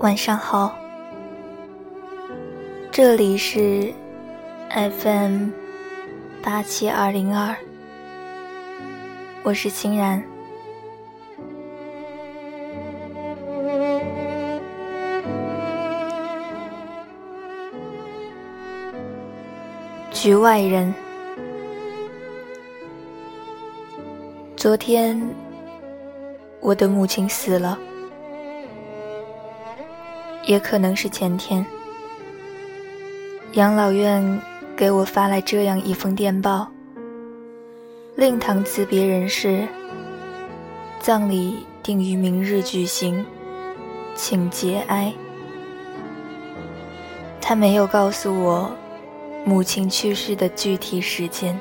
晚上好，这里是 FM 八七二零二，我是欣然。局外人，昨天我的母亲死了。也可能是前天，养老院给我发来这样一封电报：令堂辞别人士，葬礼定于明日举行，请节哀。他没有告诉我母亲去世的具体时间。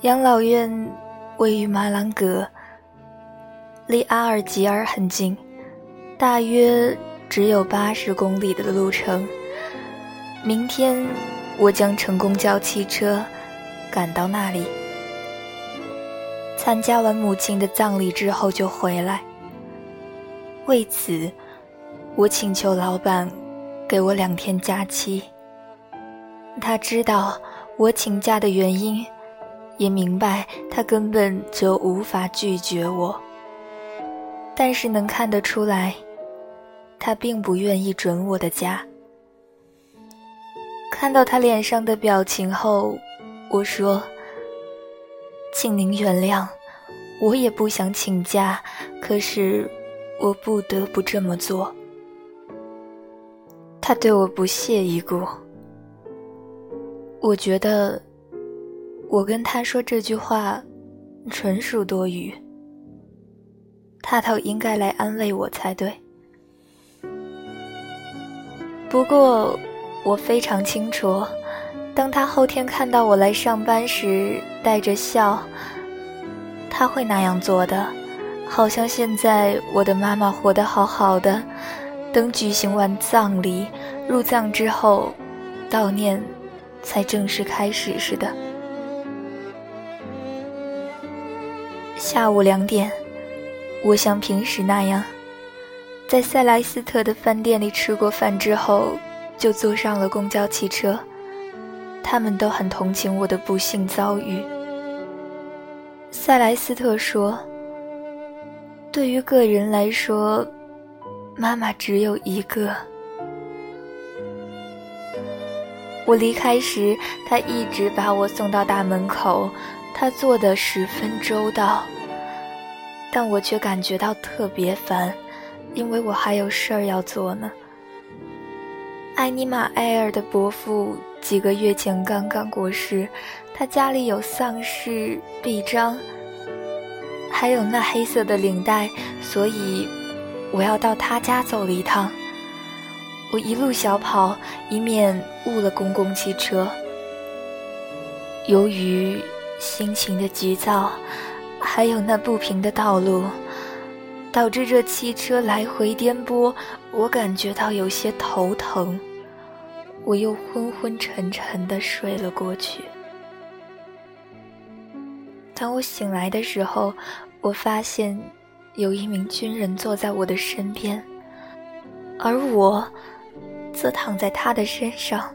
养老院位于马朗格，离阿尔及尔很近。大约只有八十公里的路程。明天我将乘公交汽车赶到那里，参加完母亲的葬礼之后就回来。为此，我请求老板给我两天假期。他知道我请假的原因，也明白他根本就无法拒绝我，但是能看得出来。他并不愿意准我的假。看到他脸上的表情后，我说：“请您原谅，我也不想请假，可是我不得不这么做。”他对我不屑一顾。我觉得，我跟他说这句话，纯属多余。他倒应该来安慰我才对。不过，我非常清楚，当他后天看到我来上班时带着笑，他会那样做的，好像现在我的妈妈活得好好的，等举行完葬礼、入葬之后，悼念才正式开始似的。下午两点，我像平时那样。在塞莱斯特的饭店里吃过饭之后，就坐上了公交汽车。他们都很同情我的不幸遭遇。塞莱斯特说：“对于个人来说，妈妈只有一个。”我离开时，他一直把我送到大门口，他做的十分周到，但我却感觉到特别烦。因为我还有事儿要做呢。艾尼玛埃尔的伯父几个月前刚刚过世，他家里有丧事臂章，还有那黑色的领带，所以我要到他家走一趟。我一路小跑，以免误了公共汽车。由于心情的急躁，还有那不平的道路。导致这汽车来回颠簸，我感觉到有些头疼，我又昏昏沉沉的睡了过去。当我醒来的时候，我发现有一名军人坐在我的身边，而我则躺在他的身上。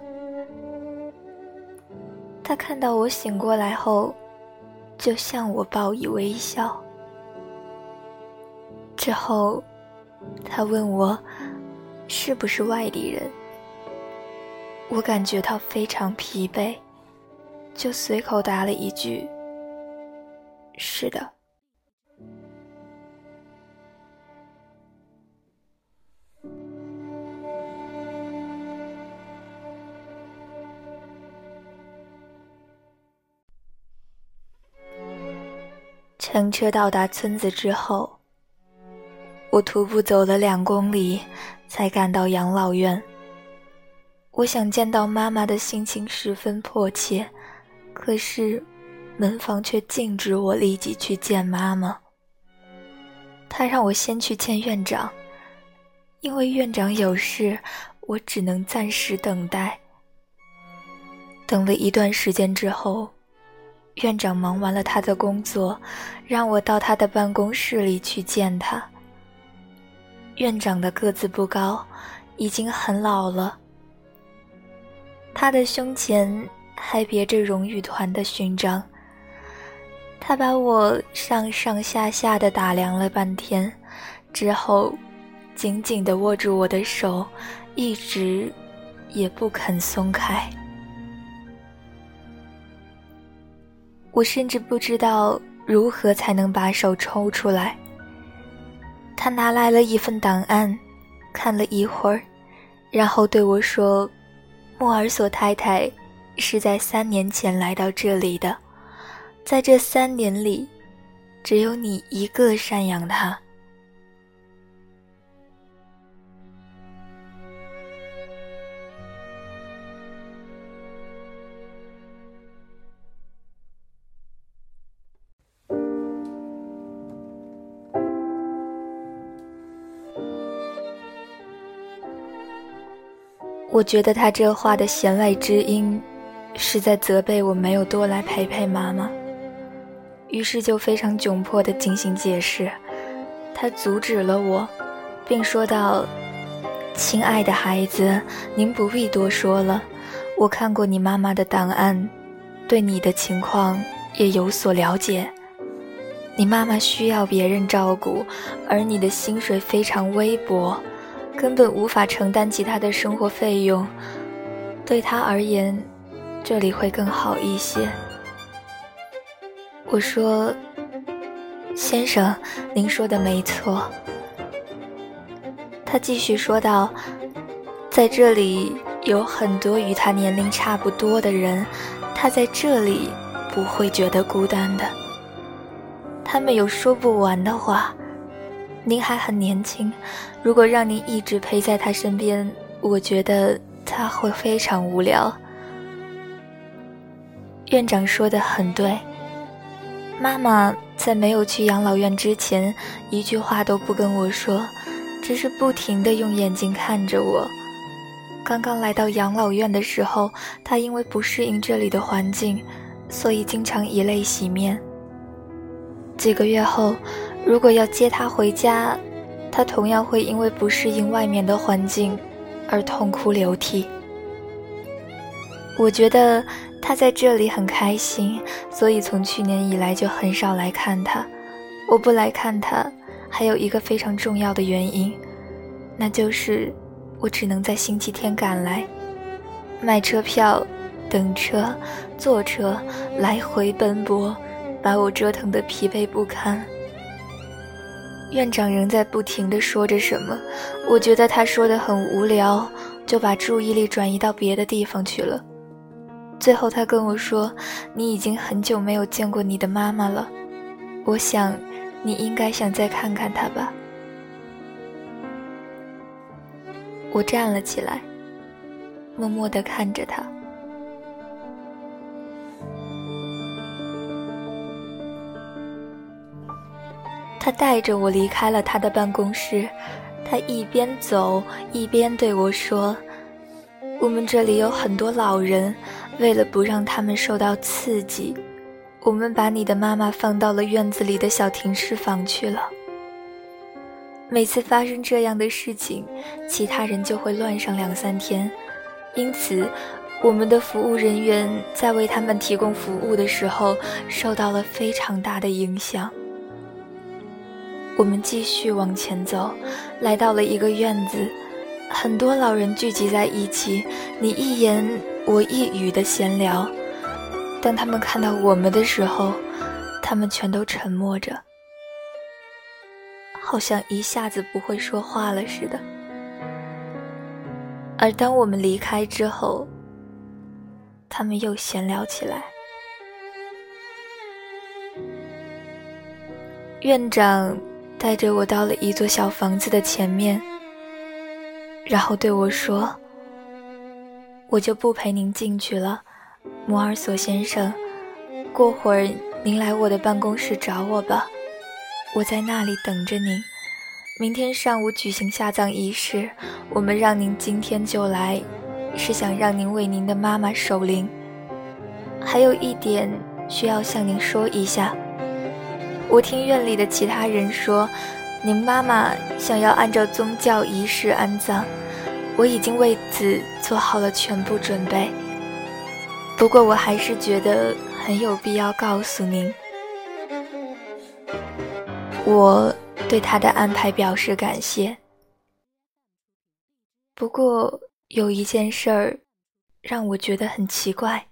他看到我醒过来后，就向我报以微笑。之后，他问我是不是外地人。我感觉到非常疲惫，就随口答了一句：“是的。”乘车到达村子之后。我徒步走了两公里，才赶到养老院。我想见到妈妈的心情十分迫切，可是门房却禁止我立即去见妈妈。他让我先去见院长，因为院长有事，我只能暂时等待。等了一段时间之后，院长忙完了他的工作，让我到他的办公室里去见他。院长的个子不高，已经很老了。他的胸前还别着荣誉团的勋章。他把我上上下下的打量了半天，之后，紧紧地握住我的手，一直也不肯松开。我甚至不知道如何才能把手抽出来。他拿来了一份档案，看了一会儿，然后对我说：“莫尔索太太是在三年前来到这里的，在这三年里，只有你一个赡养她。”我觉得他这话的弦外之音，是在责备我没有多来陪陪妈妈。于是就非常窘迫地进行解释。他阻止了我，并说道：“亲爱的孩子，您不必多说了。我看过你妈妈的档案，对你的情况也有所了解。你妈妈需要别人照顾，而你的薪水非常微薄。”根本无法承担起他的生活费用，对他而言，这里会更好一些。我说：“先生，您说的没错。”他继续说道：“在这里有很多与他年龄差不多的人，他在这里不会觉得孤单的。他们有说不完的话。”您还很年轻，如果让您一直陪在他身边，我觉得他会非常无聊。院长说的很对，妈妈在没有去养老院之前，一句话都不跟我说，只是不停地用眼睛看着我。刚刚来到养老院的时候，她因为不适应这里的环境，所以经常以泪洗面。几个月后。如果要接他回家，他同样会因为不适应外面的环境而痛哭流涕。我觉得他在这里很开心，所以从去年以来就很少来看他。我不来看他，还有一个非常重要的原因，那就是我只能在星期天赶来，买车票、等车、坐车来回奔波，把我折腾得疲惫不堪。院长仍在不停地说着什么，我觉得他说的很无聊，就把注意力转移到别的地方去了。最后，他跟我说：“你已经很久没有见过你的妈妈了，我想你应该想再看看她吧。”我站了起来，默默地看着他。他带着我离开了他的办公室，他一边走一边对我说：“我们这里有很多老人，为了不让他们受到刺激，我们把你的妈妈放到了院子里的小停尸房去了。每次发生这样的事情，其他人就会乱上两三天，因此，我们的服务人员在为他们提供服务的时候受到了非常大的影响。”我们继续往前走，来到了一个院子，很多老人聚集在一起，你一言我一语的闲聊。当他们看到我们的时候，他们全都沉默着，好像一下子不会说话了似的。而当我们离开之后，他们又闲聊起来。院长。带着我到了一座小房子的前面，然后对我说：“我就不陪您进去了，摩尔索先生，过会儿您来我的办公室找我吧，我在那里等着您。明天上午举行下葬仪式，我们让您今天就来，是想让您为您的妈妈守灵。还有一点需要向您说一下。”我听院里的其他人说，您妈妈想要按照宗教仪式安葬，我已经为此做好了全部准备。不过，我还是觉得很有必要告诉您，我对他的安排表示感谢。不过，有一件事儿让我觉得很奇怪。